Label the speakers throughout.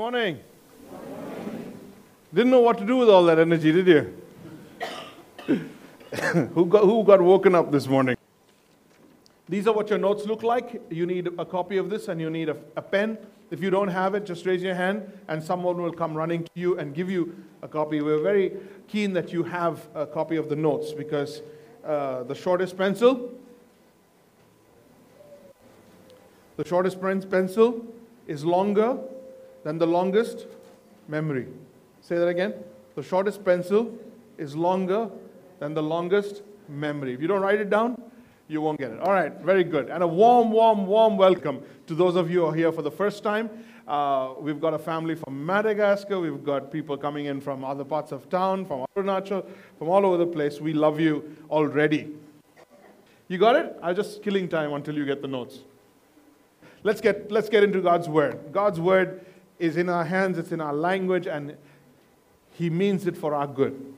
Speaker 1: morning. Didn't know what to do with all that energy, did you? who, got, who got woken up this morning? These are what your notes look like. You need a copy of this and you need a, a pen. If you don't have it, just raise your hand and someone will come running to you and give you a copy. We're very keen that you have a copy of the notes because uh, the shortest pencil, the shortest pencil is longer than the longest memory. Say that again. The shortest pencil is longer than the longest memory. If you don't write it down, you won't get it. All right, very good. And a warm, warm, warm welcome to those of you who are here for the first time. Uh, we've got a family from Madagascar. We've got people coming in from other parts of town, from Arunachal, from all over the place. We love you already. You got it? I'm just killing time until you get the notes. Let's get, let's get into God's Word. God's Word is in our hands, it's in our language, and He means it for our good.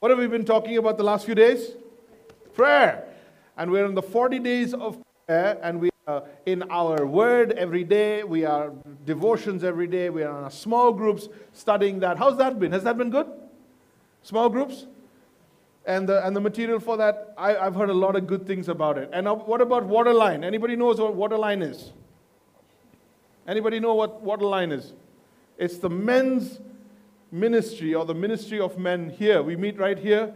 Speaker 1: What have we been talking about the last few days? Prayer. And we're in the 40 days of prayer, and we are in our Word every day. We are devotions every day. We are in our small groups studying that. How's that been? Has that been good? Small groups? and the, and the material for that, I, have heard a lot of good things about it. And what about Waterline? Anybody knows what Waterline is? Anybody know what Waterline is? It's the men's ministry or the ministry of men here. We meet right here,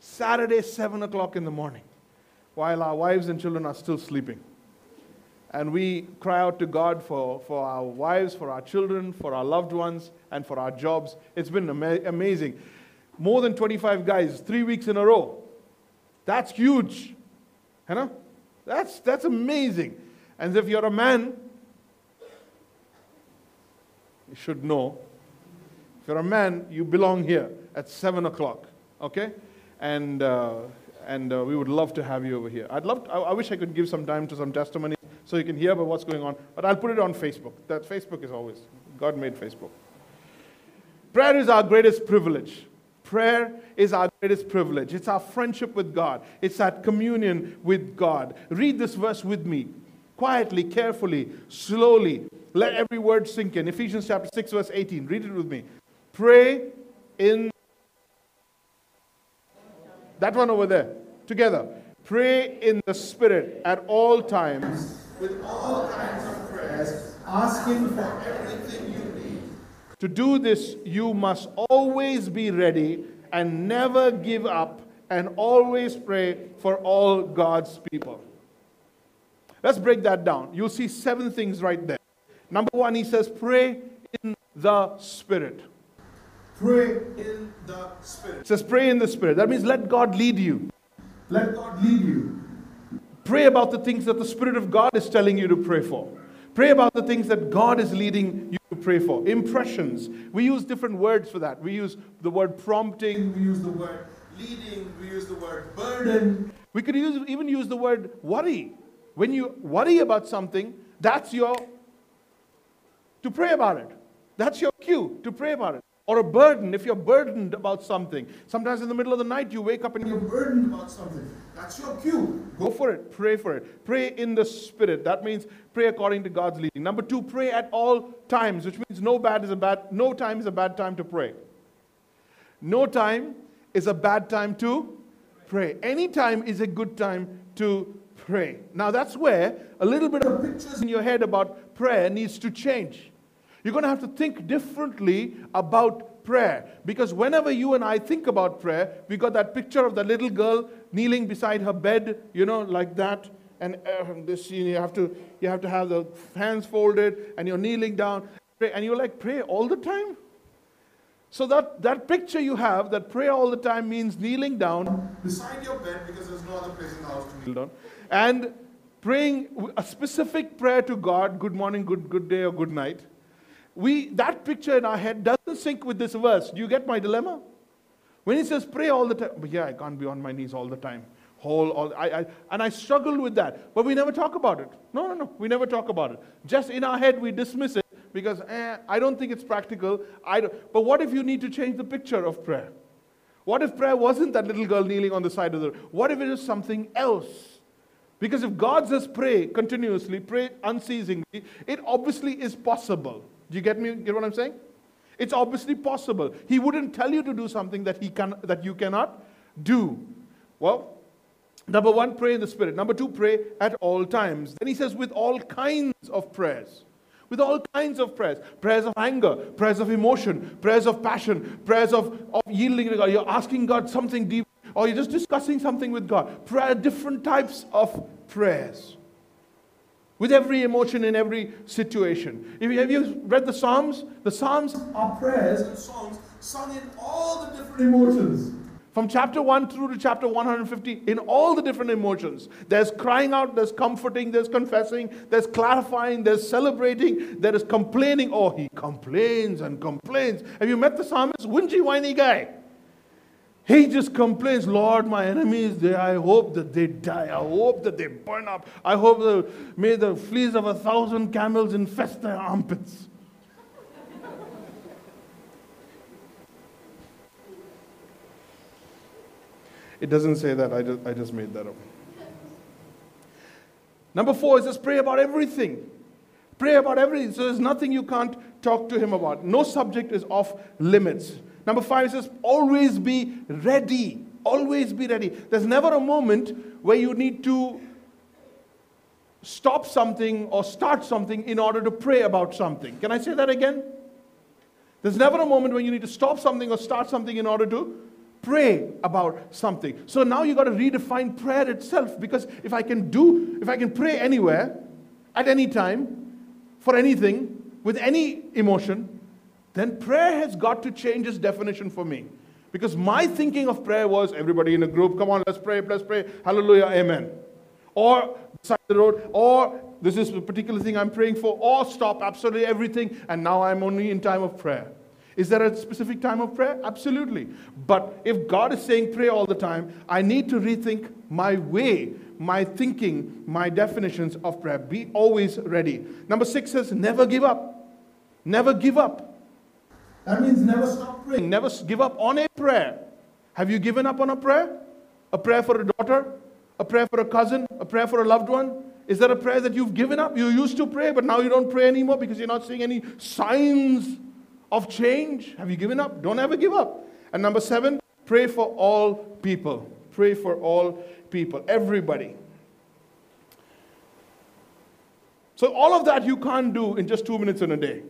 Speaker 1: Saturday, 7 o'clock in the morning, while our wives and children are still sleeping. And we cry out to God for, for our wives, for our children, for our loved ones, and for our jobs. It's been ama- amazing more than 25 guys three weeks in a row. That's huge. You know? That's, that's amazing. And if you're a man, you should know. If you're a man, you belong here at 7 o'clock. Okay? And, uh, and uh, we would love to have you over here. I'd love to, I, I wish I could give some time to some testimony so you can hear about what's going on. But I'll put it on Facebook. That Facebook is always, God made Facebook. Prayer is our greatest privilege. Prayer is our greatest privilege. It's our friendship with God, it's that communion with God. Read this verse with me quietly, carefully, slowly. Let every word sink in. Ephesians chapter 6, verse 18. Read it with me. Pray in that one over there. Together. Pray in the Spirit at all times with all kinds of prayers, asking for everything you need. to do this, you must always be ready and never give up and always pray for all God's people. Let's break that down. You'll see seven things right there. Number one, he says, pray in the Spirit. Pray in the Spirit. It says, pray in the Spirit. That means let God lead you. Let God lead you. Pray about the things that the Spirit of God is telling you to pray for. Pray about the things that God is leading you to pray for. Impressions. We use different words for that. We use the word prompting, we use the word leading, we use the word burden. We could use, even use the word worry. When you worry about something, that's your, to pray about it. That's your cue to pray about it or a burden if you're burdened about something. Sometimes in the middle of the night you wake up and you're burdened about something. That's your cue. Go for it. Pray for it. Pray in the Spirit. That means pray according to God's leading. Number two, pray at all times, which means no bad is a bad, no time is a bad time to pray. No time is a bad time to pray. Any time is a good time to pray. Now that's where a little bit of pictures in your head about prayer needs to change. You're going to have to think differently about prayer. Because whenever you and I think about prayer, we got that picture of the little girl kneeling beside her bed, you know, like that. And uh, this, you have to, you have to have the hands folded, and you're kneeling down, and you're like, pray all the time. So that, that picture you have, that pray all the time means kneeling down beside your bed because there's no other place in the house to kneel down, and praying a specific prayer to God, good morning, good, good day, or good night we, that picture in our head doesn't sync with this verse. Do you get my dilemma? When he says pray all the time, but yeah, I can't be on my knees all the time. Whole, all, I, I, and I struggled with that. But we never talk about it. No, no, no. We never talk about it. Just in our head, we dismiss it because eh, I don't think it's practical. I don't, but what if you need to change the picture of prayer? What if prayer wasn't that little girl kneeling on the side of the road? What if it is something else? Because if God says pray continuously, pray unceasingly, it obviously is possible. Do you get me? Get what I'm saying? It's obviously possible. He wouldn't tell you to do something that he can that you cannot do. Well, number one, pray in the spirit. Number two, pray at all times. Then he says, with all kinds of prayers. With all kinds of prayers. Prayers of anger, prayers of emotion, prayers of passion, prayers of, of yielding to God. You're asking God something deep, or you're just discussing something with God. Prayer, different types of prayers with every emotion in every situation. You, have you read the Psalms? The Psalms are prayers and songs sung in all the different emotions. From chapter 1 through to chapter 150, in all the different emotions. There's crying out, there's comforting, there's confessing, there's clarifying, there's celebrating, there is complaining. Oh, he complains and complains. Have you met the psalmist? Whingy, whiny guy. He just complains, Lord, my enemies, they, I hope that they die. I hope that they burn up. I hope that may the fleas of a thousand camels infest their armpits. it doesn't say that. I just, I just made that up. Number four is just pray about everything. Pray about everything. So there's nothing you can't talk to him about. No subject is off limits. Number five says, always be ready. Always be ready. There's never a moment where you need to stop something or start something in order to pray about something. Can I say that again? There's never a moment when you need to stop something or start something in order to pray about something. So now you got to redefine prayer itself because if I can do, if I can pray anywhere, at any time, for anything, with any emotion, then prayer has got to change its definition for me. Because my thinking of prayer was everybody in a group, come on, let's pray, let's pray, hallelujah, amen. Or side the road, or this is a particular thing I'm praying for, or stop absolutely everything, and now I'm only in time of prayer. Is there a specific time of prayer? Absolutely. But if God is saying pray all the time, I need to rethink my way, my thinking, my definitions of prayer. Be always ready. Number six says never give up. Never give up. That means never stop praying. Never give up on a prayer. Have you given up on a prayer? A prayer for a daughter? A prayer for a cousin? A prayer for a loved one? Is there a prayer that you've given up? You used to pray, but now you don't pray anymore because you're not seeing any signs of change? Have you given up? Don't ever give up. And number seven, pray for all people. Pray for all people, everybody. So, all of that you can't do in just two minutes in a day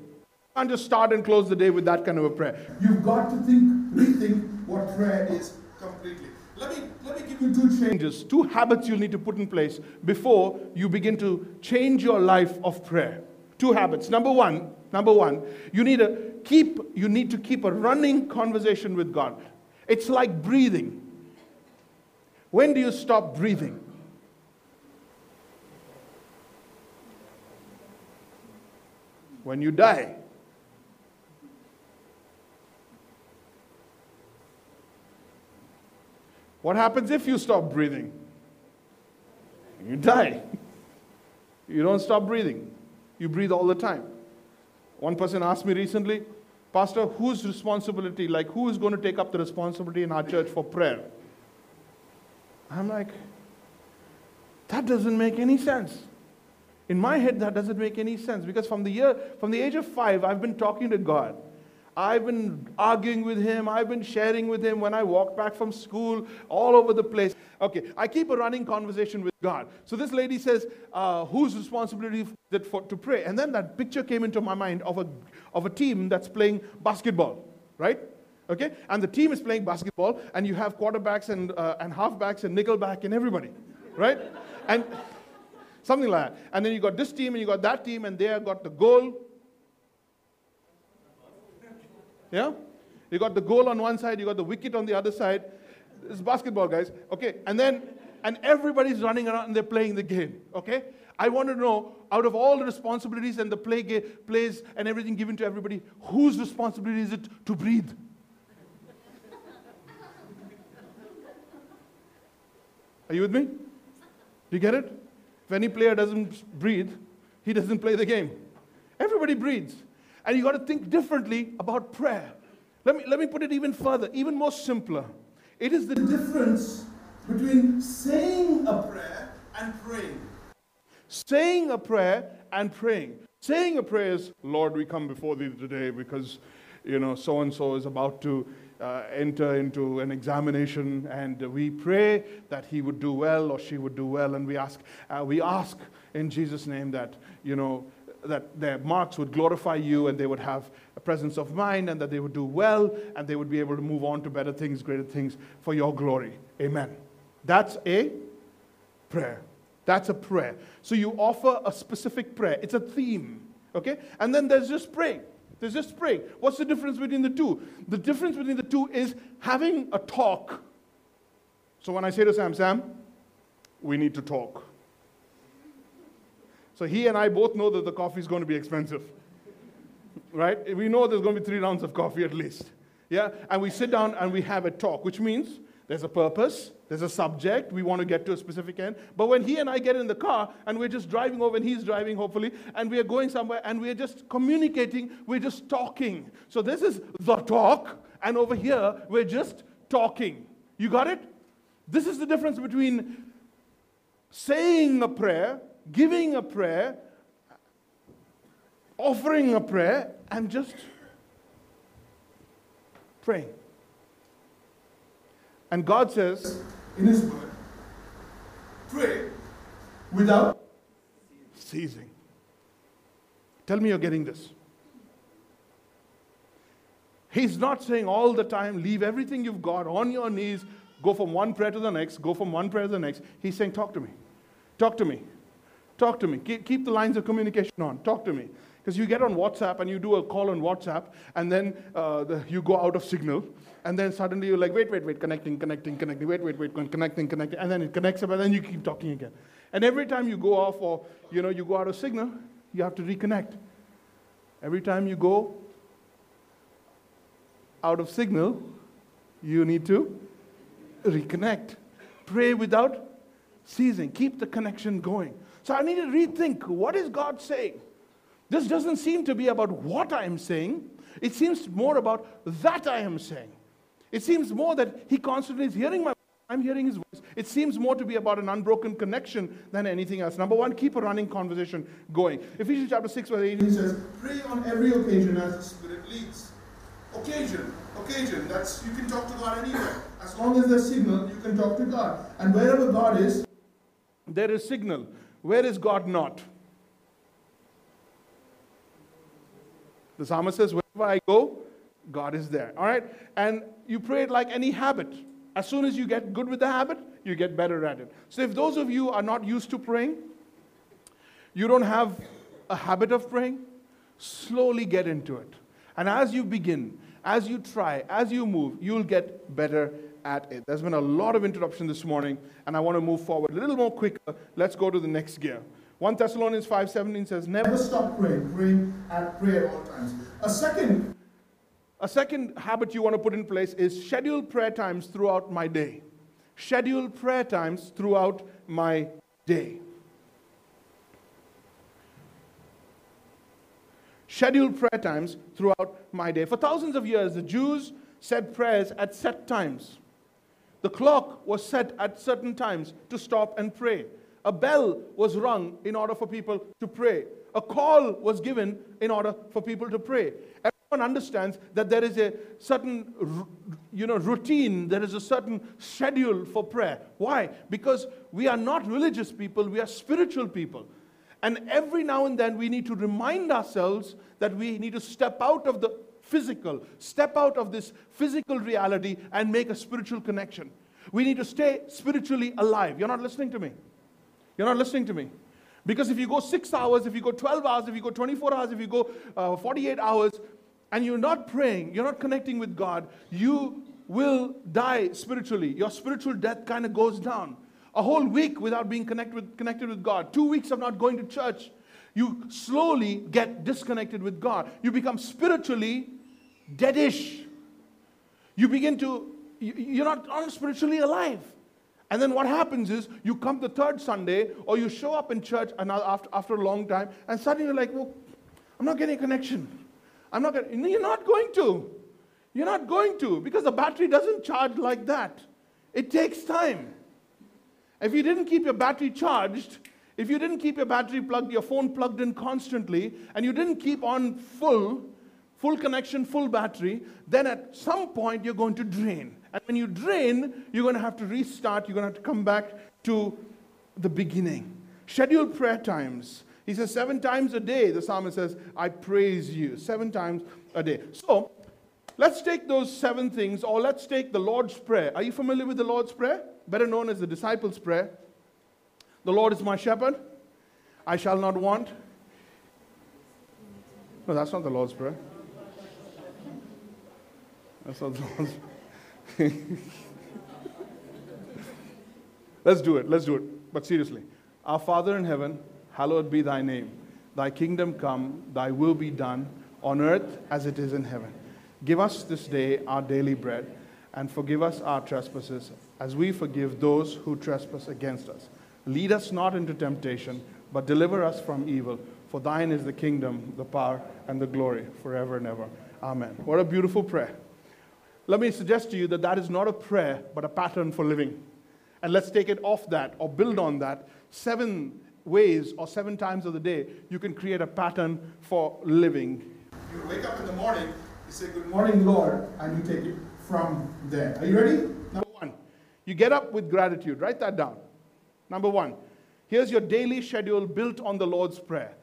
Speaker 1: can't just start and close the day with that kind of a prayer. You've got to think, rethink what prayer is completely. Let me, let me give you two changes, two habits you'll need to put in place before you begin to change your life of prayer. Two habits. Number one, number one, you need to keep, you need to keep a running conversation with God. It's like breathing. When do you stop breathing? When you die. What happens if you stop breathing? You die. You don't stop breathing. You breathe all the time. One person asked me recently, Pastor, whose responsibility, like who is going to take up the responsibility in our church for prayer? I'm like, that doesn't make any sense. In my head, that doesn't make any sense because from the year, from the age of five, I've been talking to God. I've been arguing with him. I've been sharing with him when I walk back from school, all over the place. Okay, I keep a running conversation with God. So this lady says, uh, Whose responsibility is it for, to pray? And then that picture came into my mind of a, of a team that's playing basketball, right? Okay? And the team is playing basketball, and you have quarterbacks and, uh, and halfbacks and nickelback and everybody, right? and something like that. And then you got this team and you got that team, and they have got the goal Yeah? You got the goal on one side, you got the wicket on the other side. It's basketball, guys. Okay, and then, and everybody's running around and they're playing the game. Okay? I want to know, out of all the responsibilities and the play ga- plays and everything given to everybody, whose responsibility is it to breathe? Are you with me? Do you get it? If any player doesn't breathe, he doesn't play the game. Everybody breathes. And you got to think differently about prayer. Let me, let me put it even further, even more simpler. It is the difference between saying a prayer and praying. Saying a prayer and praying. Saying a prayer is, Lord, we come before thee today because, you know, so and so is about to uh, enter into an examination, and we pray that he would do well or she would do well, and we ask, uh, we ask in Jesus' name that, you know, that their marks would glorify you and they would have a presence of mind and that they would do well and they would be able to move on to better things, greater things for your glory. Amen. That's a prayer. That's a prayer. So you offer a specific prayer. It's a theme. Okay? And then there's just praying. There's just praying. What's the difference between the two? The difference between the two is having a talk. So when I say to Sam, Sam, we need to talk. So he and I both know that the coffee is going to be expensive. Right? We know there's going to be three rounds of coffee at least. Yeah? And we sit down and we have a talk, which means there's a purpose, there's a subject, we want to get to a specific end. But when he and I get in the car and we're just driving over and he's driving, hopefully, and we are going somewhere and we're just communicating, we're just talking. So this is the talk, and over here, we're just talking. You got it? This is the difference between saying a prayer giving a prayer, offering a prayer, and just praying. And God says in His Word, pray without ceasing. Tell me you're getting this. He's not saying all the time, leave everything you've got on your knees, go from one prayer to the next, go from one prayer to the next. He's saying, talk to me. Talk to me. Talk to me. Keep, keep the lines of communication on. Talk to me. Because you get on WhatsApp and you do a call on WhatsApp, and then uh, the, you go out of signal, and then suddenly you're like, wait, wait, wait, connecting, connecting, connecting, wait, wait, wait, connecting, connecting, and then it connects up, and then you keep talking again. And every time you go off or you know you go out of signal, you have to reconnect. Every time you go out of signal, you need to reconnect. Pray without ceasing. Keep the connection going. So I need to rethink what is God saying? This doesn't seem to be about what I am saying. It seems more about that I am saying. It seems more that He constantly is hearing my voice. I'm hearing his voice. It seems more to be about an unbroken connection than anything else. Number one, keep a running conversation going. Ephesians chapter 6, verse 18 says, Pray on every occasion as the Spirit leads. Occasion, occasion, that's you can talk to God anywhere. As long as there's signal, you can talk to God. And wherever God is, there is signal. Where is God not? The psalmist says, Wherever I go, God is there. All right? And you pray it like any habit. As soon as you get good with the habit, you get better at it. So if those of you are not used to praying, you don't have a habit of praying, slowly get into it. And as you begin, as you try, as you move, you'll get better at it. There's been a lot of interruption this morning, and I want to move forward a little more quicker. Let's go to the next gear. 1 Thessalonians 5:17 says, Never stop praying, praying at prayer at all times. A second, a second habit you want to put in place is schedule prayer times throughout my day. Schedule prayer times throughout my day. Schedule prayer times throughout my day. For thousands of years, the Jews said prayers at set times. The clock was set at certain times to stop and pray. A bell was rung in order for people to pray. A call was given in order for people to pray. Everyone understands that there is a certain you know, routine, there is a certain schedule for prayer. Why? Because we are not religious people, we are spiritual people. And every now and then we need to remind ourselves that we need to step out of the physical, step out of this physical reality and make a spiritual connection. We need to stay spiritually alive. You're not listening to me. You're not listening to me. Because if you go six hours, if you go 12 hours, if you go 24 hours, if you go uh, 48 hours, and you're not praying, you're not connecting with God, you will die spiritually. Your spiritual death kind of goes down. A whole week without being with, connected with God, two weeks of not going to church, you slowly get disconnected with God. You become spiritually deadish. You begin to, you're not, spiritually alive. And then what happens is you come the third Sunday or you show up in church after, after a long time and suddenly you're like, well, I'm not getting a connection. I'm not getting, you're not going to. You're not going to because the battery doesn't charge like that. It takes time. If you didn't keep your battery charged, if you didn't keep your battery plugged, your phone plugged in constantly, and you didn't keep on full, full connection, full battery, then at some point you're going to drain. And when you drain, you're going to have to restart, you're going to have to come back to the beginning. Schedule prayer times. He says, seven times a day, the psalmist says, I praise you. Seven times a day. So, let's take those seven things, or let's take the Lord's Prayer. Are you familiar with the Lord's Prayer? Better known as the disciples' prayer. The Lord is my shepherd, I shall not want. No, that's not the Lord's Prayer. That's not the Lord's Let's do it. Let's do it. But seriously. Our Father in heaven, hallowed be thy name. Thy kingdom come, thy will be done, on earth as it is in heaven. Give us this day our daily bread, and forgive us our trespasses, as we forgive those who trespass against us. Lead us not into temptation, but deliver us from evil. For thine is the kingdom, the power, and the glory forever and ever. Amen. What a beautiful prayer. Let me suggest to you that that is not a prayer, but a pattern for living. And let's take it off that or build on that. Seven ways or seven times of the day, you can create a pattern for living. You wake up in the morning, you say, Good morning, Lord, and you take it from there. Are you ready? Number one, you get up with gratitude. Write that down. Number one, here's your daily schedule built on the Lord's Prayer.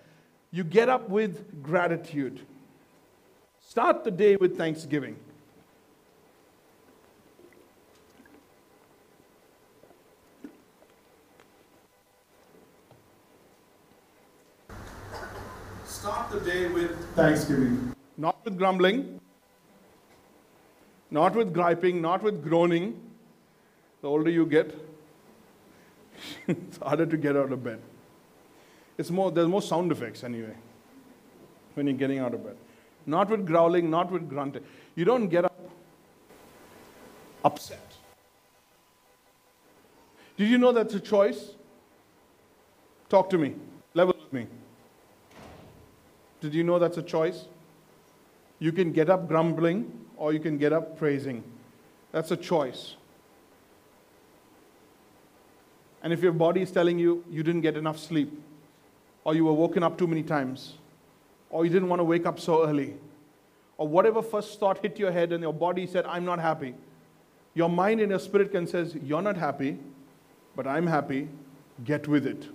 Speaker 1: You get up with gratitude. Start the day with thanksgiving. The day with thanksgiving. Not with grumbling, not with griping, not with groaning. The older you get, it's harder to get out of bed. It's more, there's more sound effects anyway when you're getting out of bed. Not with growling, not with grunting. You don't get up upset. Did you know that's a choice? Talk to me. Level with me. Did you know that's a choice? You can get up grumbling or you can get up praising. That's a choice. And if your body is telling you you didn't get enough sleep, or you were woken up too many times, or you didn't want to wake up so early, or whatever first thought hit your head and your body said, I'm not happy, your mind and your spirit can says, You're not happy, but I'm happy, get with it.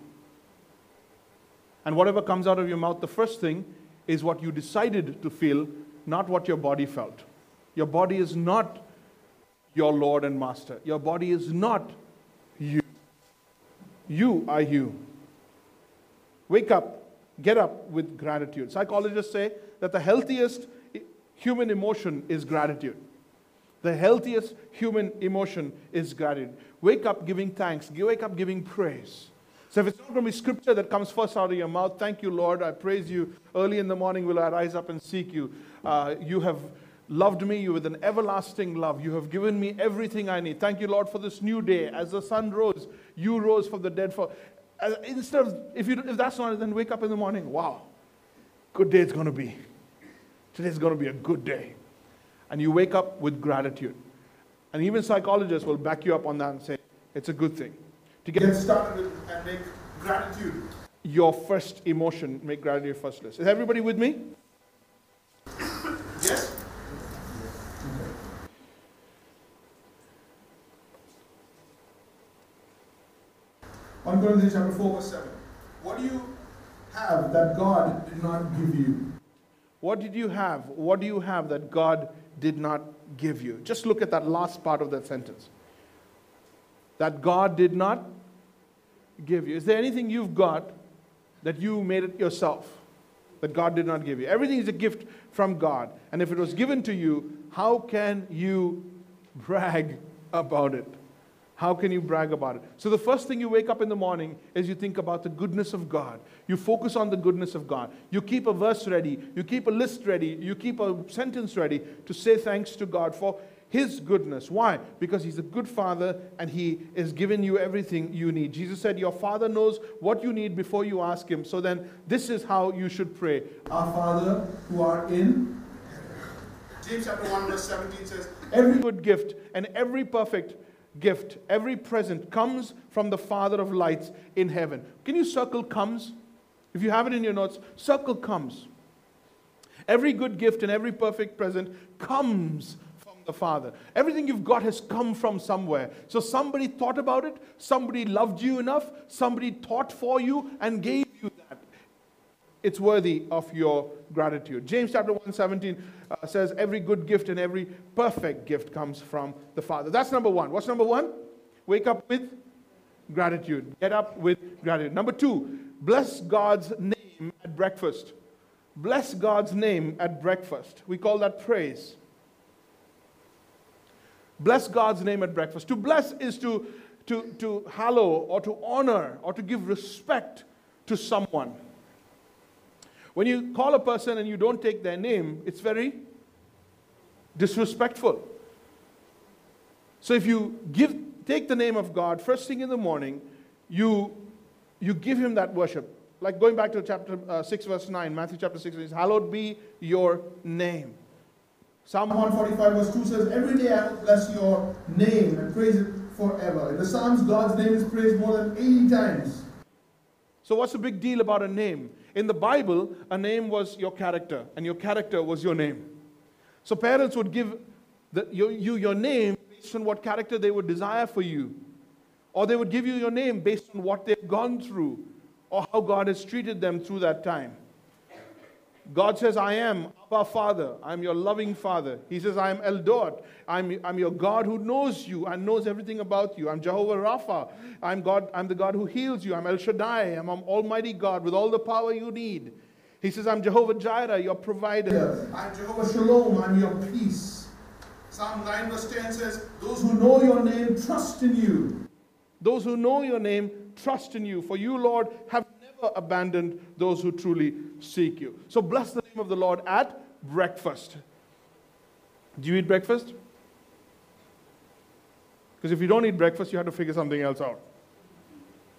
Speaker 1: And whatever comes out of your mouth, the first thing is what you decided to feel, not what your body felt. Your body is not your Lord and Master. Your body is not you. You are you. Wake up, get up with gratitude. Psychologists say that the healthiest human emotion is gratitude. The healthiest human emotion is gratitude. Wake up giving thanks, wake up giving praise. So if it's not going to be scripture that comes first out of your mouth, thank you, Lord. I praise you. Early in the morning will I rise up and seek you. Uh, you have loved me with an everlasting love. You have given me everything I need. Thank you, Lord, for this new day. As the sun rose, you rose from the dead. For uh, instead of if you if that's not it, then wake up in the morning. Wow, good day it's going to be. Today's going to be a good day, and you wake up with gratitude. And even psychologists will back you up on that and say it's a good thing to get started and make gratitude your first emotion, make gratitude your first list. Is everybody with me? yes? 1 Corinthians chapter 4, verse 7. What do you have that God did not give you? What did you have? What do you have that God did not give you? Just look at that last part of that sentence that God did not give you? Is there anything you've got that you made it yourself that God did not give you? Everything is a gift from God. And if it was given to you, how can you brag about it? How can you brag about it? So, the first thing you wake up in the morning is you think about the goodness of God. You focus on the goodness of God. You keep a verse ready. You keep a list ready. You keep a sentence ready to say thanks to God for his goodness. Why? Because He's a good Father and He is giving you everything you need. Jesus said, Your Father knows what you need before you ask Him. So then, this is how you should pray Our Father who art in James chapter 1, verse 17 says, Every good gift and every perfect gift, every present comes from the Father of lights in heaven. Can you circle comes? If you have it in your notes, circle comes. Every good gift and every perfect present comes from the Father. Everything you've got has come from somewhere. So somebody thought about it, somebody loved you enough, somebody thought for you and gave you that. It's worthy of your gratitude. James chapter 1 17 uh, says, Every good gift and every perfect gift comes from the Father. That's number one. What's number one? Wake up with gratitude. Get up with gratitude. Number two, bless God's name at breakfast. Bless God's name at breakfast. We call that praise. Bless God's name at breakfast. To bless is to, to, to hallow or to honor or to give respect to someone. When you call a person and you don't take their name, it's very disrespectful. So if you give, take the name of God first thing in the morning, you, you give him that worship. Like going back to chapter uh, 6, verse 9, Matthew chapter 6, says, Hallowed be your name. Psalm 145, verse 2 says, Every day I will bless your name and praise it forever. In the Psalms, God's name is praised more than 80 times. So, what's the big deal about a name? In the Bible, a name was your character, and your character was your name. So, parents would give the, you, you your name based on what character they would desire for you. Or they would give you your name based on what they've gone through or how God has treated them through that time. God says, I am Abba Father. I'm your loving Father. He says, I am Eldor. I'm, I'm your God who knows you and knows everything about you. I'm Jehovah Rapha. I'm, God, I'm the God who heals you. I'm El Shaddai. I'm, I'm Almighty God with all the power you need. He says, I'm Jehovah Jireh, your provider. I'm Jehovah Shalom. I'm your peace. Psalm 9 verse 10 says, Those who know your name trust in you. Those who know your name trust in you. For you, Lord, have abandoned those who truly seek you. So bless the name of the Lord at breakfast. Do you eat breakfast? Because if you don't eat breakfast, you have to figure something else out.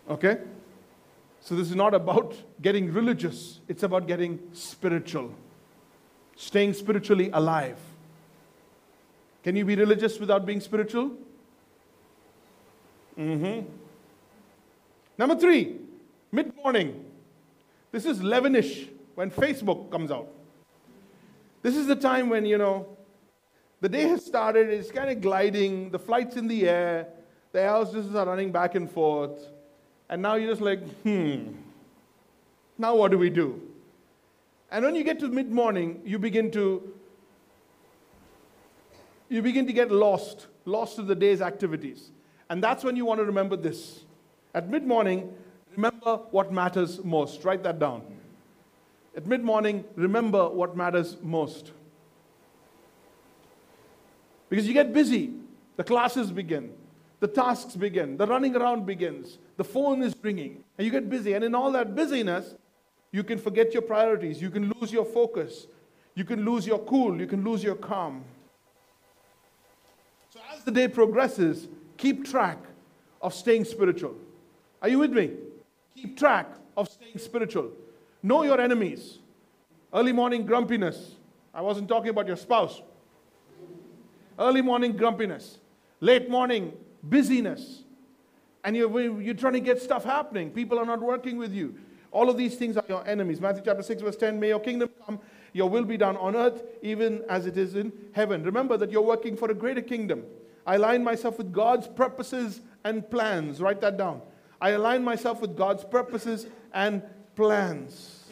Speaker 1: Okay? So this is not about getting religious, it's about getting spiritual, staying spiritually alive. Can you be religious without being spiritual? Mm-hmm. Number three, mid morning. This is 11 ish when Facebook comes out. This is the time when, you know, the day has started, it's kind of gliding, the flight's in the air, the houses are running back and forth, and now you're just like, hmm, now what do we do? And when you get to mid morning, you begin to you begin to get lost, lost to the day's activities. And that's when you want to remember this. At mid morning, remember what matters most. Write that down. At mid morning, remember what matters most. Because you get busy, the classes begin, the tasks begin, the running around begins, the phone is ringing, and you get busy. And in all that busyness, you can forget your priorities, you can lose your focus, you can lose your cool, you can lose your calm. So as the day progresses, keep track of staying spiritual. Are you with me? Keep track of staying spiritual. Know your enemies. Early morning grumpiness. I wasn't talking about your spouse. Early morning grumpiness. Late morning busyness. And you're, you're trying to get stuff happening. People are not working with you. All of these things are your enemies. Matthew chapter 6, verse 10 May your kingdom come, your will be done on earth, even as it is in heaven. Remember that you're working for a greater kingdom. I align myself with God's purposes and plans. Write that down. I align myself with God's purposes and plans.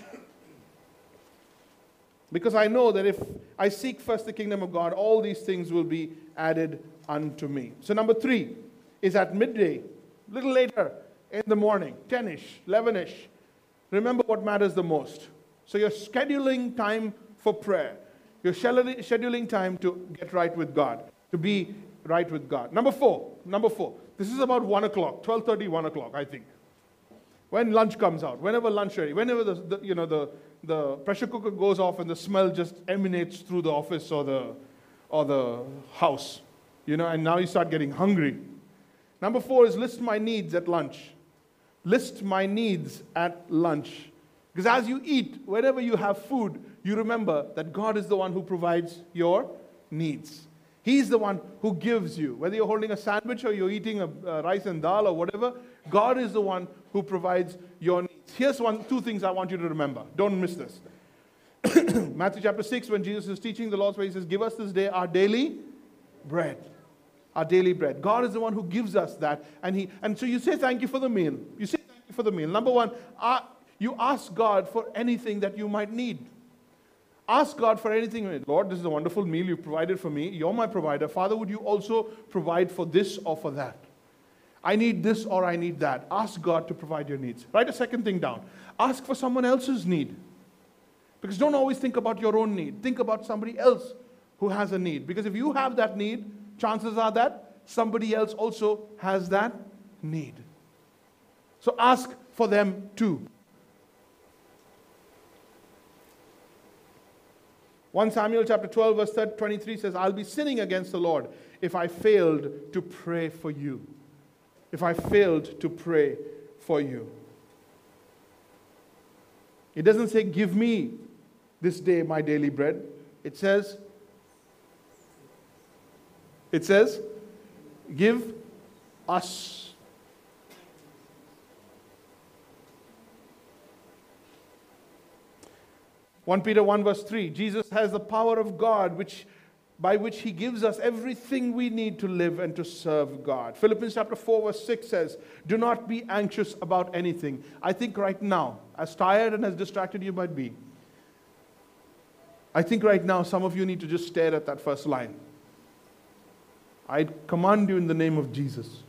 Speaker 1: Because I know that if I seek first the kingdom of God, all these things will be added unto me. So, number three is at midday, a little later in the morning, 10 ish, 11 ish. Remember what matters the most. So, you're scheduling time for prayer, you're scheduling time to get right with God, to be right with God. Number four, number four, this is about 1 o'clock, 12.30, 1 o'clock, I think. When lunch comes out, whenever lunch ready, whenever the, the, you know, the, the pressure cooker goes off and the smell just emanates through the office or the, or the house, you know, and now you start getting hungry. Number four is list my needs at lunch. List my needs at lunch. Because as you eat, whenever you have food, you remember that God is the one who provides your needs. He's the one who gives you. Whether you're holding a sandwich or you're eating a, a rice and dal or whatever, God is the one who provides your needs. Here's one, two things I want you to remember. Don't miss this. Matthew chapter 6, when Jesus is teaching the Lord's Prayer, he says, Give us this day our daily bread. Our daily bread. God is the one who gives us that. And, he, and so you say thank you for the meal. You say thank you for the meal. Number one, uh, you ask God for anything that you might need. Ask God for anything. Lord, this is a wonderful meal you've provided for me. You're my provider. Father, would you also provide for this or for that? I need this or I need that. Ask God to provide your needs. Write a second thing down. Ask for someone else's need. Because don't always think about your own need. Think about somebody else who has a need. Because if you have that need, chances are that somebody else also has that need. So ask for them too. 1 Samuel chapter 12, verse 23 says, I'll be sinning against the Lord if I failed to pray for you. If I failed to pray for you. It doesn't say, Give me this day my daily bread. It says, It says, Give us 1 Peter 1 verse 3 Jesus has the power of God which by which he gives us everything we need to live and to serve God. Philippians chapter 4 verse 6 says, "Do not be anxious about anything." I think right now, as tired and as distracted you might be, I think right now some of you need to just stare at that first line. I command you in the name of Jesus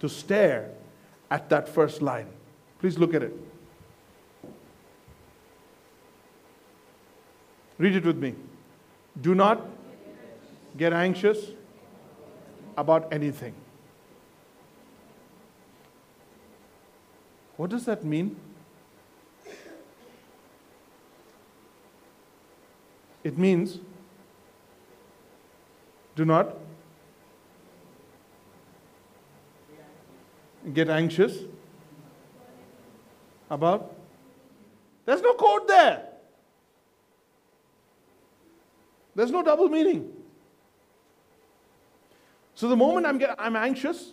Speaker 1: to stare at that first line. Please look at it. Read it with me. Do not get anxious about anything. What does that mean? It means do not get anxious about. There's no code there. There's no double meaning. So the moment I'm, get, I'm anxious,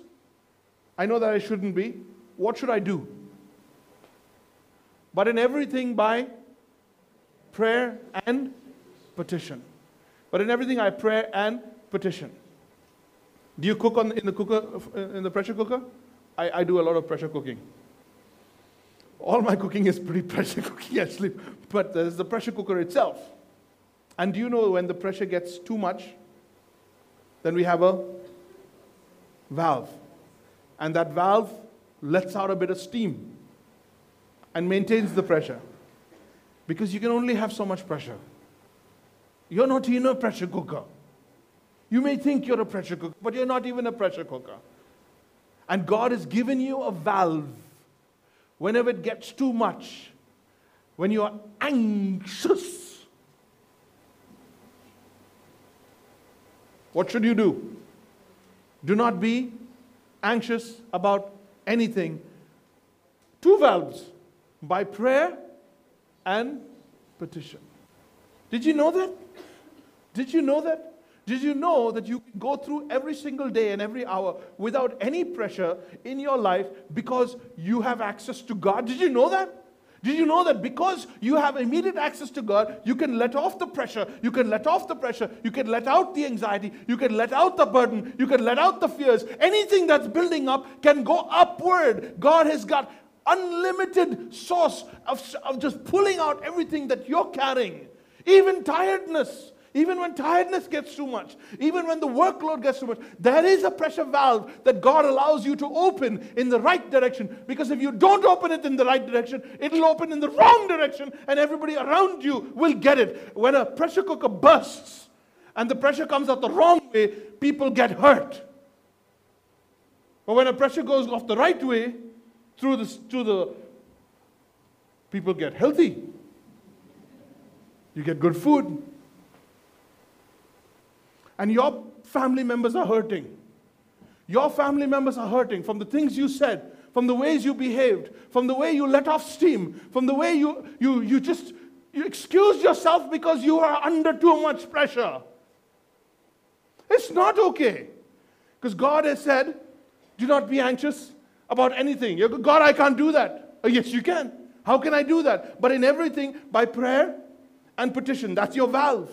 Speaker 1: I know that I shouldn't be. What should I do? But in everything by prayer and petition. But in everything I pray and petition. Do you cook on, in the cooker in the pressure cooker? I, I do a lot of pressure cooking. All my cooking is pretty pressure cooking actually, but there's the pressure cooker itself. And do you know when the pressure gets too much, then we have a valve. And that valve lets out a bit of steam and maintains the pressure. Because you can only have so much pressure. You're not even a pressure cooker. You may think you're a pressure cooker, but you're not even a pressure cooker. And God has given you a valve. Whenever it gets too much, when you're anxious, What should you do? Do not be anxious about anything. Two valves by prayer and petition. Did you know that? Did you know that? Did you know that you can go through every single day and every hour without any pressure in your life because you have access to God? Did you know that? Did you know that because you have immediate access to God, you can let off the pressure, you can let off the pressure, you can let out the anxiety, you can let out the burden, you can let out the fears. Anything that's building up can go upward. God has got unlimited source of, of just pulling out everything that you're carrying, even tiredness. Even when tiredness gets too much, even when the workload gets too much, there is a pressure valve that God allows you to open in the right direction. Because if you don't open it in the right direction, it'll open in the wrong direction, and everybody around you will get it. When a pressure cooker bursts and the pressure comes out the wrong way, people get hurt. But when a pressure goes off the right way, through the, through the people get healthy. You get good food and your family members are hurting. Your family members are hurting from the things you said, from the ways you behaved, from the way you let off steam, from the way you, you, you just you excuse yourself because you are under too much pressure. It's not okay. Because God has said, do not be anxious about anything. You go, God, I can't do that. Oh, yes, you can. How can I do that? But in everything, by prayer and petition. That's your valve.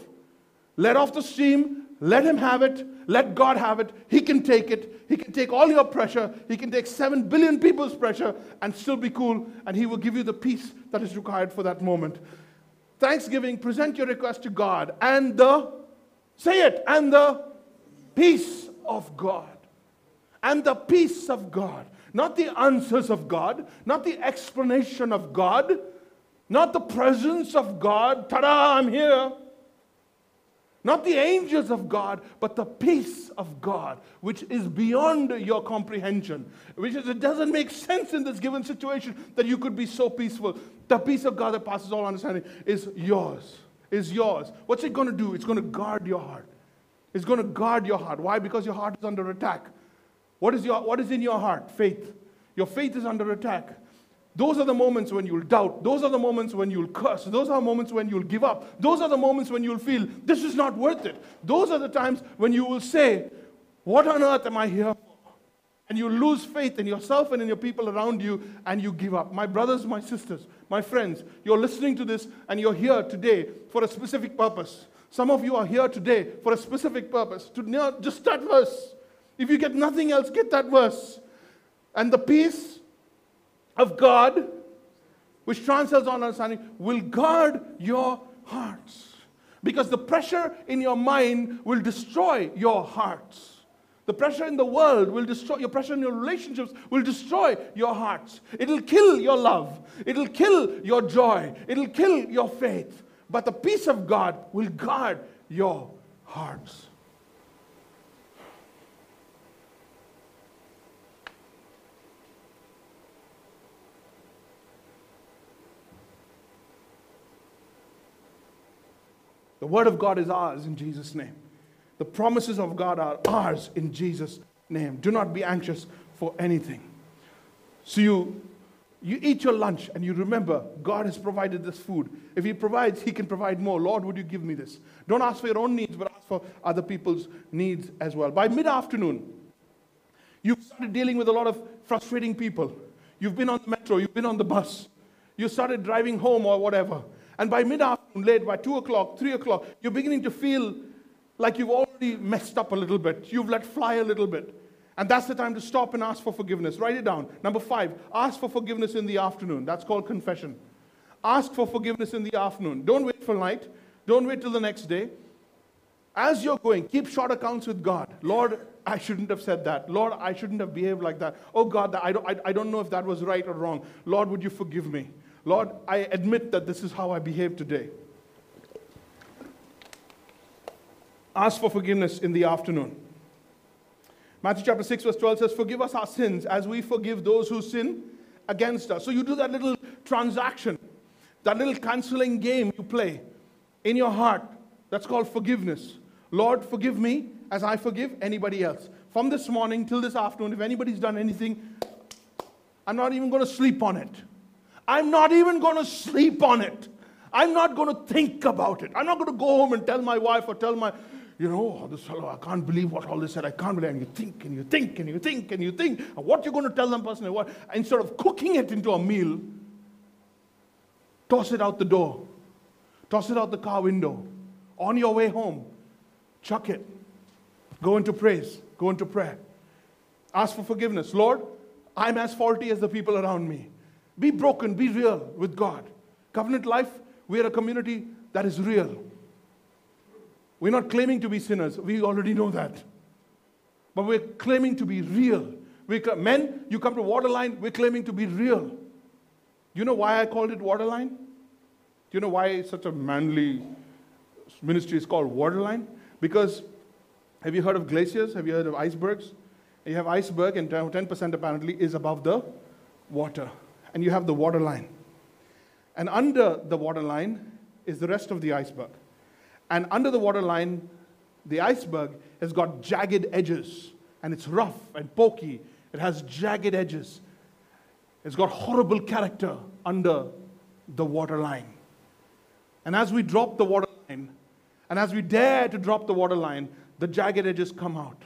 Speaker 1: Let off the steam, let Him have it, let God have it. He can take it. He can take all your pressure. He can take 7 billion people's pressure and still be cool, and He will give you the peace that is required for that moment. Thanksgiving, present your request to God and the, say it, and the peace of God. And the peace of God. Not the answers of God, not the explanation of God, not the presence of God. Ta da, I'm here. Not the angels of God, but the peace of God, which is beyond your comprehension. Which is, it doesn't make sense in this given situation that you could be so peaceful. The peace of God that passes all understanding is yours. Is yours. What's it going to do? It's going to guard your heart. It's going to guard your heart. Why? Because your heart is under attack. What is, your, what is in your heart? Faith. Your faith is under attack. Those are the moments when you'll doubt. Those are the moments when you'll curse. Those are moments when you'll give up. Those are the moments when you'll feel, this is not worth it. Those are the times when you will say, What on earth am I here for? And you lose faith in yourself and in your people around you, and you give up. My brothers, my sisters, my friends, you're listening to this, and you're here today for a specific purpose. Some of you are here today for a specific purpose. To just that verse. If you get nothing else, get that verse. And the peace of God, which transcends all understanding, will guard your hearts. Because the pressure in your mind will destroy your hearts. The pressure in the world will destroy your pressure in your relationships will destroy your hearts. It'll kill your love. It'll kill your joy. It'll kill your faith. But the peace of God will guard your hearts. The word of God is ours in Jesus' name. The promises of God are ours in Jesus' name. Do not be anxious for anything. So you, you eat your lunch and you remember God has provided this food. If He provides, He can provide more. Lord, would you give me this? Don't ask for your own needs, but ask for other people's needs as well. By mid afternoon, you've started dealing with a lot of frustrating people. You've been on the metro, you've been on the bus, you started driving home or whatever. And by mid afternoon, late, by 2 o'clock, 3 o'clock, you're beginning to feel like you've already messed up a little bit. You've let fly a little bit. And that's the time to stop and ask for forgiveness. Write it down. Number five, ask for forgiveness in the afternoon. That's called confession. Ask for forgiveness in the afternoon. Don't wait for night. Don't wait till the next day. As you're going, keep short accounts with God. Lord, I shouldn't have said that. Lord, I shouldn't have behaved like that. Oh God, I don't, I, I don't know if that was right or wrong. Lord, would you forgive me? Lord, I admit that this is how I behave today. Ask for forgiveness in the afternoon. Matthew chapter 6, verse 12 says, Forgive us our sins as we forgive those who sin against us. So you do that little transaction, that little canceling game you play in your heart. That's called forgiveness. Lord, forgive me as I forgive anybody else. From this morning till this afternoon, if anybody's done anything, I'm not even going to sleep on it. I'm not even going to sleep on it. I'm not going to think about it. I'm not going to go home and tell my wife or tell my, you know, oh, this fellow, I can't believe what all this said. I can't believe. And you think and you think and you think and you think. And what you're going to tell them personally. What, instead of cooking it into a meal, toss it out the door. Toss it out the car window. On your way home, chuck it. Go into praise. Go into prayer. Ask for forgiveness. Lord, I'm as faulty as the people around me. Be broken, be real with God. Covenant life, we are a community that is real. We're not claiming to be sinners, we already know that. But we're claiming to be real. We, men, you come to Waterline, we're claiming to be real. You know why I called it Waterline? Do you know why such a manly ministry is called Waterline? Because have you heard of glaciers? Have you heard of icebergs? You have iceberg, and 10% apparently is above the water and you have the water line. And under the water line is the rest of the iceberg. And under the water line, the iceberg has got jagged edges, and it's rough and pokey. It has jagged edges. It's got horrible character under the water line. And as we drop the water line, and as we dare to drop the water line, the jagged edges come out.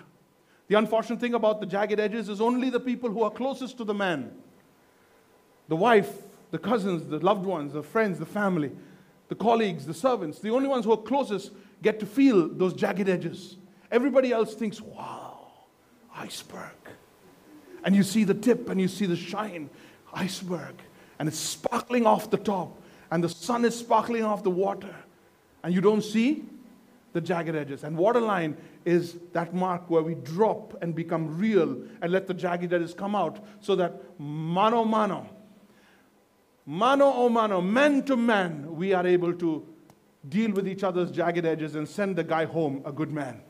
Speaker 1: The unfortunate thing about the jagged edges is only the people who are closest to the man the wife, the cousins, the loved ones, the friends, the family, the colleagues, the servants the only ones who are closest get to feel those jagged edges. Everybody else thinks, wow, iceberg. And you see the tip and you see the shine, iceberg. And it's sparkling off the top, and the sun is sparkling off the water. And you don't see the jagged edges. And waterline is that mark where we drop and become real and let the jagged edges come out so that mano mano, mano o mano, man to man, we are able to deal with each other's jagged edges and send the guy home a good man.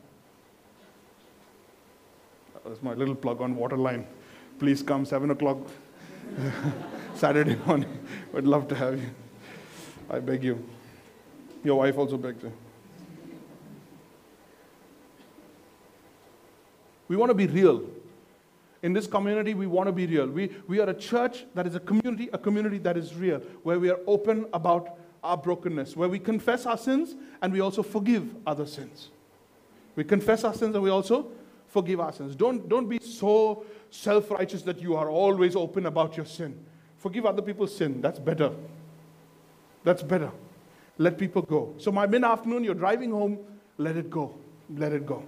Speaker 1: That's my little plug on Waterline. Please come 7 o'clock Saturday morning. Would love to have you. I beg you. Your wife also begs you. We want to be real. In this community, we want to be real. We, we are a church that is a community, a community that is real, where we are open about our brokenness, where we confess our sins and we also forgive other sins. We confess our sins and we also forgive our sins. Don't, don't be so self righteous that you are always open about your sin. Forgive other people's sin. That's better. That's better. Let people go. So, my mid afternoon, you're driving home, let it go. Let it go.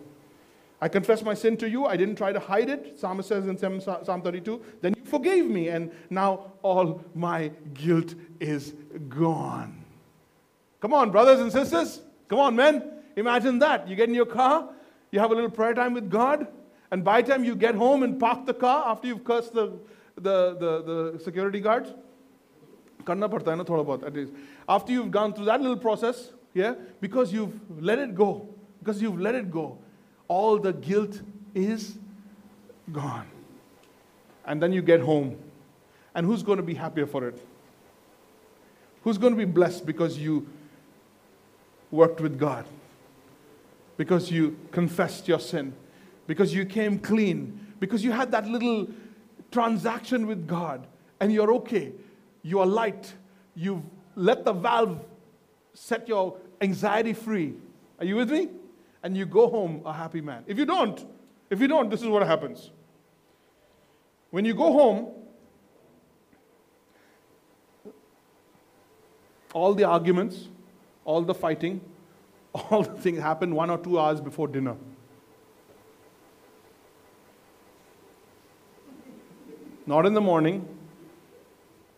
Speaker 1: I confess my sin to you. I didn't try to hide it. Psalmist says in Psalm 32, then you forgave me, and now all my guilt is gone. Come on, brothers and sisters. Come on, men. Imagine that. You get in your car, you have a little prayer time with God, and by the time you get home and park the car after you've cursed the, the, the, the security guards, at least. After you've gone through that little process, yeah, because you've let it go, because you've let it go, all the guilt is gone. And then you get home. And who's going to be happier for it? Who's going to be blessed because you worked with God, because you confessed your sin, because you came clean, because you had that little transaction with God and you're okay. You are light. You've let the valve set your anxiety free. Are you with me? And you go home a happy man. If you don't, if you don't, this is what happens. When you go home, all the arguments, all the fighting, all the things happen one or two hours before dinner. Not in the morning,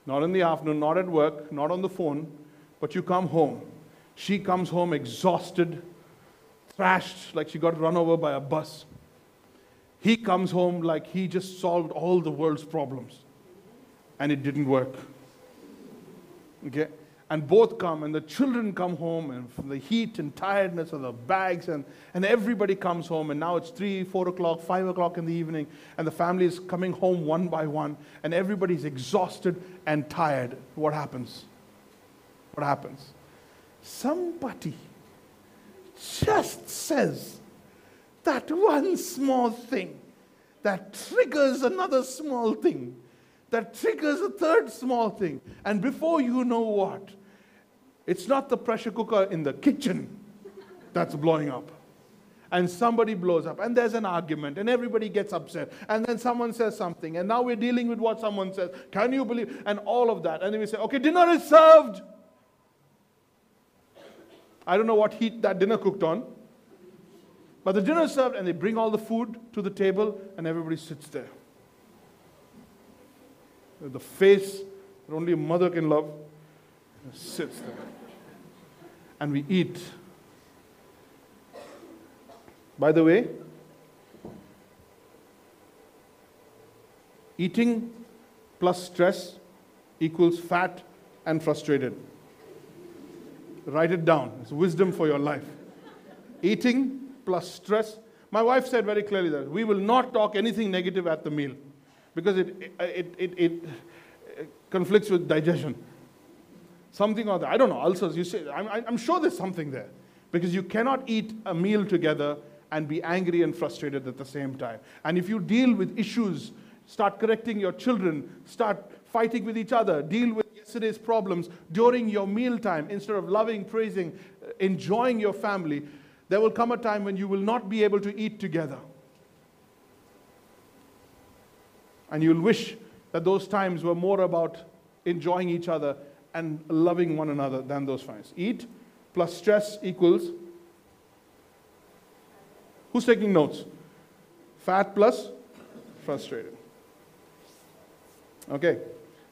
Speaker 1: not in the afternoon, not at work, not on the phone, but you come home. She comes home exhausted, thrashed, like she got run over by a bus. He comes home like he just solved all the world's problems. And it didn't work. Okay? and both come, and the children come home, and from the heat and tiredness of the bags, and, and everybody comes home, and now it's 3, 4 o'clock, 5 o'clock in the evening, and the family is coming home one by one, and everybody's exhausted and tired. What happens? What happens? Somebody just says that one small thing that triggers another small thing that triggers a third small thing. And before you know what, it's not the pressure cooker in the kitchen that's blowing up. And somebody blows up, and there's an argument, and everybody gets upset. And then someone says something, and now we're dealing with what someone says. Can you believe? And all of that. And then we say, okay, dinner is served. I don't know what heat that dinner cooked on. But the dinner is served, and they bring all the food to the table, and everybody sits there. The face that only a mother can love sits there and we eat. By the way, eating plus stress equals fat and frustrated. Write it down. It's wisdom for your life. Eating plus stress. My wife said very clearly that we will not talk anything negative at the meal because it, it, it, it, conflicts with digestion. Something or other. I don't know, ulcers. You say, I'm, I'm sure there's something there. Because you cannot eat a meal together and be angry and frustrated at the same time. And if you deal with issues, start correcting your children, start fighting with each other, deal with yesterday's problems during your meal time instead of loving, praising, uh, enjoying your family, there will come a time when you will not be able to eat together. And you'll wish that those times were more about enjoying each other and loving one another than those times. Eat plus stress equals. Who's taking notes? Fat plus frustrated. Okay.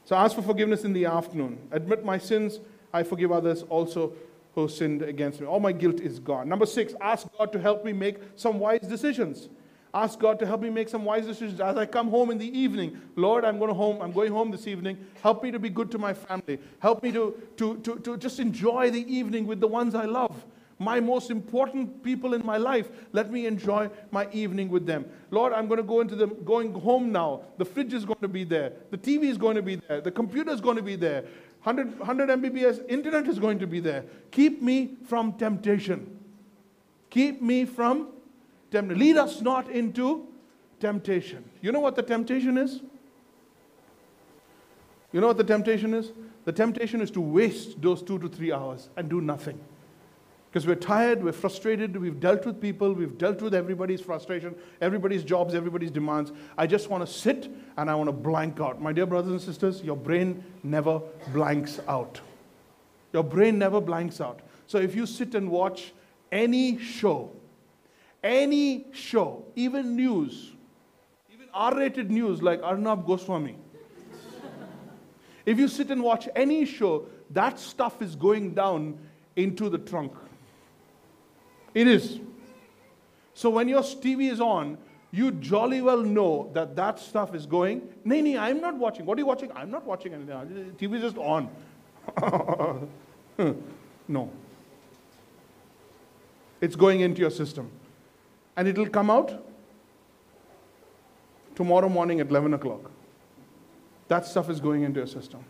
Speaker 1: So ask for forgiveness in the afternoon. Admit my sins. I forgive others also who sinned against me. All my guilt is gone. Number six, ask God to help me make some wise decisions. Ask God to help me make some wise decisions as I come home in the evening. Lord, I'm going home. I'm going home this evening. Help me to be good to my family. Help me to, to, to, to just enjoy the evening with the ones I love. My most important people in my life. Let me enjoy my evening with them. Lord, I'm going to go into the going home now. The fridge is going to be there. The TV is going to be there. The computer is going to be there. 100, 100 Mbps internet is going to be there. Keep me from temptation. Keep me from temptation. lead us not into temptation. You know what the temptation is? You know what the temptation is? The temptation is to waste those two to three hours and do nothing. Because we're tired, we're frustrated, we've dealt with people, we've dealt with everybody's frustration, everybody's jobs, everybody's demands. I just want to sit and I want to blank out. My dear brothers and sisters, your brain never blanks out. Your brain never blanks out. So if you sit and watch any show, any show, even news, even R rated news like Arnab Goswami, if you sit and watch any show, that stuff is going down into the trunk. It is. So when your TV is on, you jolly well know that that stuff is going. Nee, nee, I'm not watching. What are you watching? I'm not watching anything. Uh, TV is just on. no. It's going into your system and it'll come out tomorrow morning at 11 o'clock. That stuff is going into your system.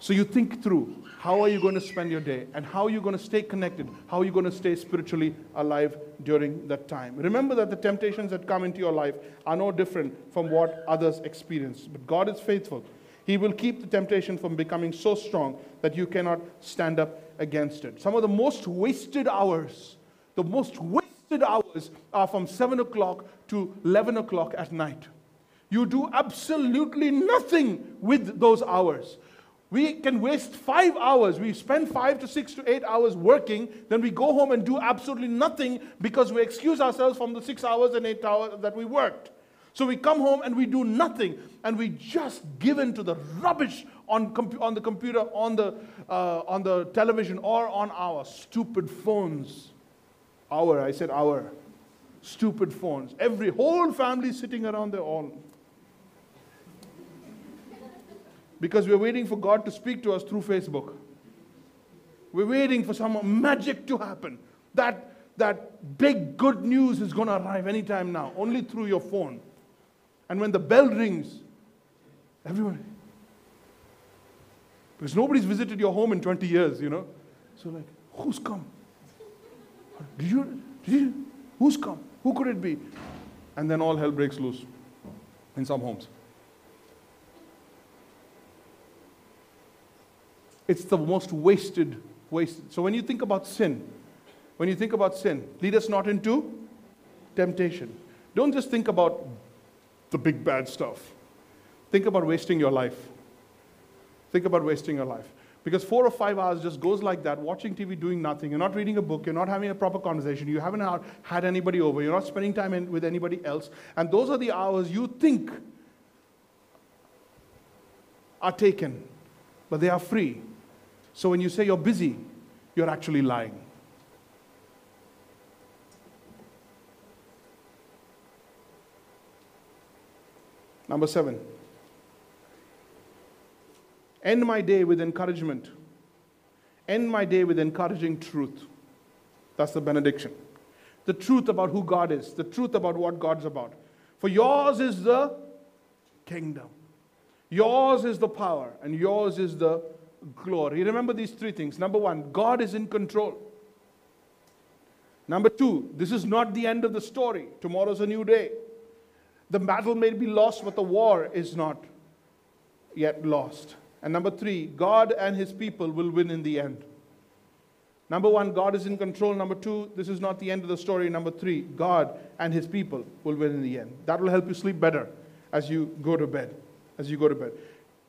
Speaker 1: So you think through how are you going to spend your day and how are you going to stay connected? How are you going to stay spiritually alive during that time? Remember that the temptations that come into your life are no different from what others experience. But God is faithful. He will keep the temptation from becoming so strong that you cannot stand up against it. Some of the most wasted hours, the most wasted hours are from 7 o'clock to 11 o'clock at night. You do absolutely nothing with those hours. We can waste five hours. We spend five to six to eight hours working, then we go home and do absolutely nothing because we excuse ourselves from the six hours and eight hours that we worked. So we come home and we do nothing, and we just give in to the rubbish on, on the computer, on the, uh, on the television, or on our stupid phones. Our, I said our. Stupid phones. Every whole family sitting around there all. Because we're waiting for God to speak to us through Facebook. We're waiting for some magic to happen. That, that big good news is going to arrive anytime now, only through your phone. And when the bell rings, everyone. Because nobody's visited your home in 20 years, you know. So, like, who's come? Did you, did you, who's come? Who could it be? And then all hell breaks loose in some homes. It's the most wasted, wasted. So when you think about sin, when you think about sin, lead us not into temptation. Don't just think about the big bad stuff. Think about wasting your life. Think about wasting your life. Because four or five hours just goes like that, watching TV, doing nothing. You're not reading a book. You're not having a proper conversation. You haven't had anybody over. You're not spending time in, with anybody else. And those are the hours you think are taken, but they are free. So when you say you're busy, you're actually lying. Number seven. End my day with encouragement. End my day with encouraging truth. That's the benediction. The truth about who God is, the truth about what God's about. For yours is the kingdom, yours is the power, and yours is the glory. Remember these three things. Number one, God is in control. Number two, this is not the end of the story. Tomorrow's a new day. The battle may be lost, but the war is not yet lost. And number three, God and his people will win in the end. Number one, God is in control. Number two, this is not the end of the story. Number three, God and his people will win in the end. That will help you sleep better as you go to bed. As you go to bed.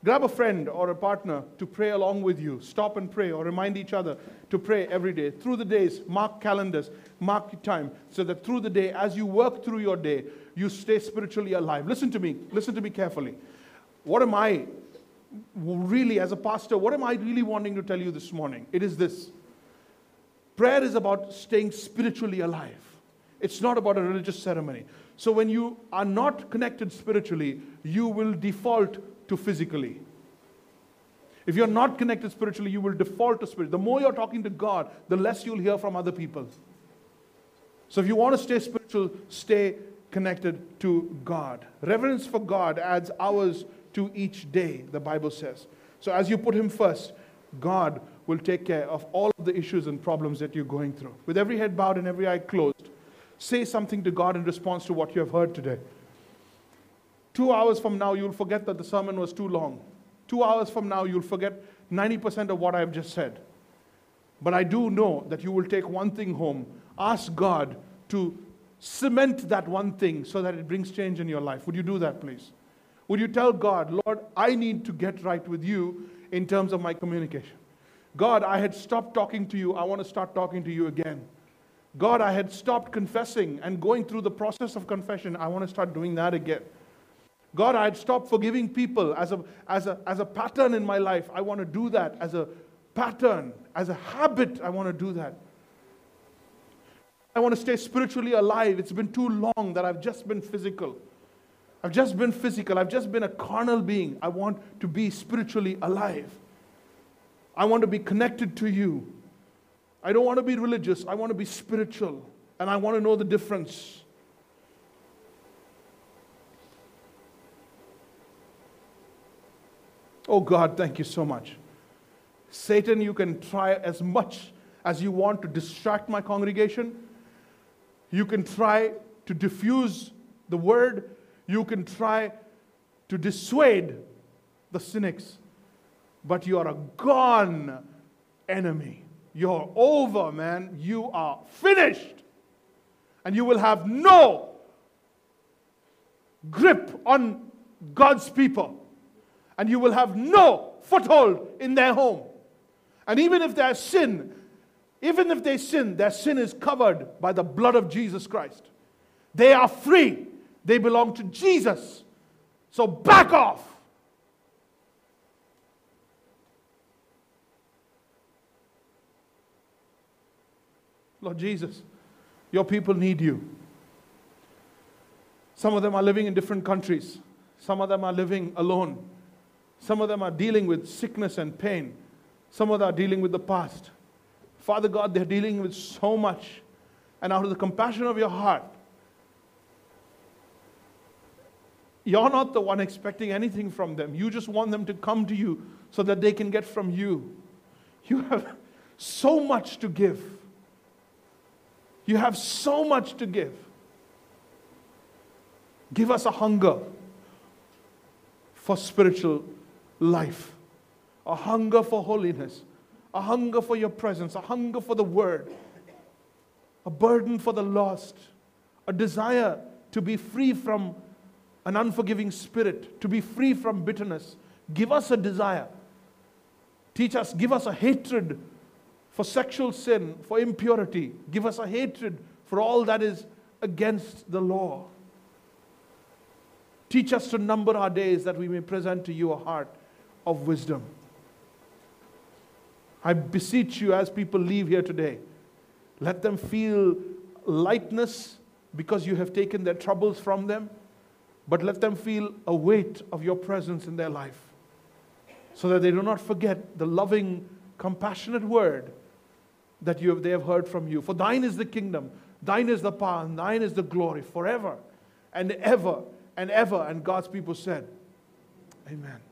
Speaker 1: Grab a friend or a partner to pray along with you. Stop and pray or remind each other to pray every day. Through the days, mark calendars, mark time, so that through the day, as you work through your day, you stay spiritually alive. Listen to me. Listen to me carefully. What am I really, as a pastor, what am I really wanting to tell you this morning? It is this prayer is about staying spiritually alive, it's not about a religious ceremony. So when you are not connected spiritually, you will default to physically. If you're not connected spiritually, you will default to spirit. The more you're talking to God, the less you'll hear from other people. So if you want to stay spiritual, stay connected to God. Reverence for God adds hours to each day, the Bible says. So as you put Him first, God will take care of all of the issues and problems that you're going through. With every head bowed and every eye closed, say something to God in response to what you have heard today. Two hours from now, you'll forget that the sermon was too long. Two hours from now, you'll forget 90% of what I've just said. But I do know that you will take one thing home. Ask God to cement that one thing so that it brings change in your life. Would you do that, please? Would you tell God, Lord, I need to get right with you in terms of my communication? God, I had stopped talking to you. I want to start talking to you again. God, I had stopped confessing and going through the process of confession. I want to start doing that again. God, I had stopped forgiving people as a, as, a, as a pattern in my life. I want to do that as a pattern, as a habit. I want to do that. I want to stay spiritually alive. It's been too long that I've just been physical. I've just been physical. I've just been a carnal being. I want to be spiritually alive. I want to be connected to you. I don't want to be religious. I want to be spiritual. And I want to know the difference. Oh God, thank you so much. Satan, you can try as much as you want to distract my congregation. You can try to diffuse the word. You can try to dissuade the cynics. But you are a gone enemy. You're over, man. You are finished. And you will have no grip on God's people and you will have no foothold in their home. And even if their sin, even if they sin, their sin is covered by the blood of Jesus Christ. They are free. They belong to Jesus. So back off. Lord Jesus, your people need you. Some of them are living in different countries. Some of them are living alone. Some of them are dealing with sickness and pain. Some of them are dealing with the past. Father God, they're dealing with so much. And out of the compassion of your heart, you're not the one expecting anything from them. You just want them to come to you so that they can get from you. You have so much to give. You have so much to give. Give us a hunger for spiritual life, a hunger for holiness, a hunger for your presence, a hunger for the word, a burden for the lost, a desire to be free from an unforgiving spirit, to be free from bitterness. Give us a desire. Teach us, give us a hatred for sexual sin, for impurity. Give us a hatred for all that is against the law. Teach us to number our days that we may present to you a heart of wisdom. I beseech you as people leave here today, let them feel lightness because you have taken their troubles from them, but let them feel a weight of your presence in their life so that they do not forget the loving, compassionate word that you have, they have heard from you. For thine is the kingdom, thine is the power, and thine is the glory forever and ever and ever. And God's people said, Amen.